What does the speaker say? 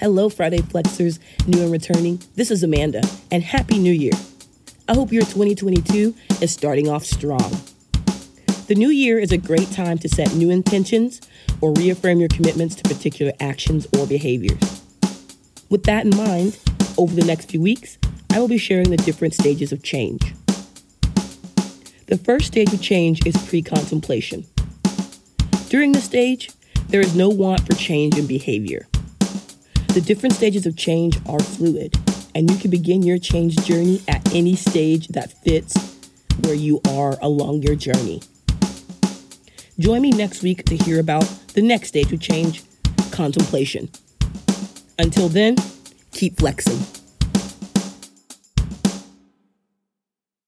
Hello, Friday Flexors, new and returning. This is Amanda, and Happy New Year. I hope your 2022 is starting off strong. The new year is a great time to set new intentions or reaffirm your commitments to particular actions or behaviors. With that in mind, over the next few weeks, I will be sharing the different stages of change. The first stage of change is pre contemplation. During this stage, there is no want for change in behavior. The different stages of change are fluid, and you can begin your change journey at any stage that fits where you are along your journey. Join me next week to hear about the next stage of change contemplation. Until then, keep flexing.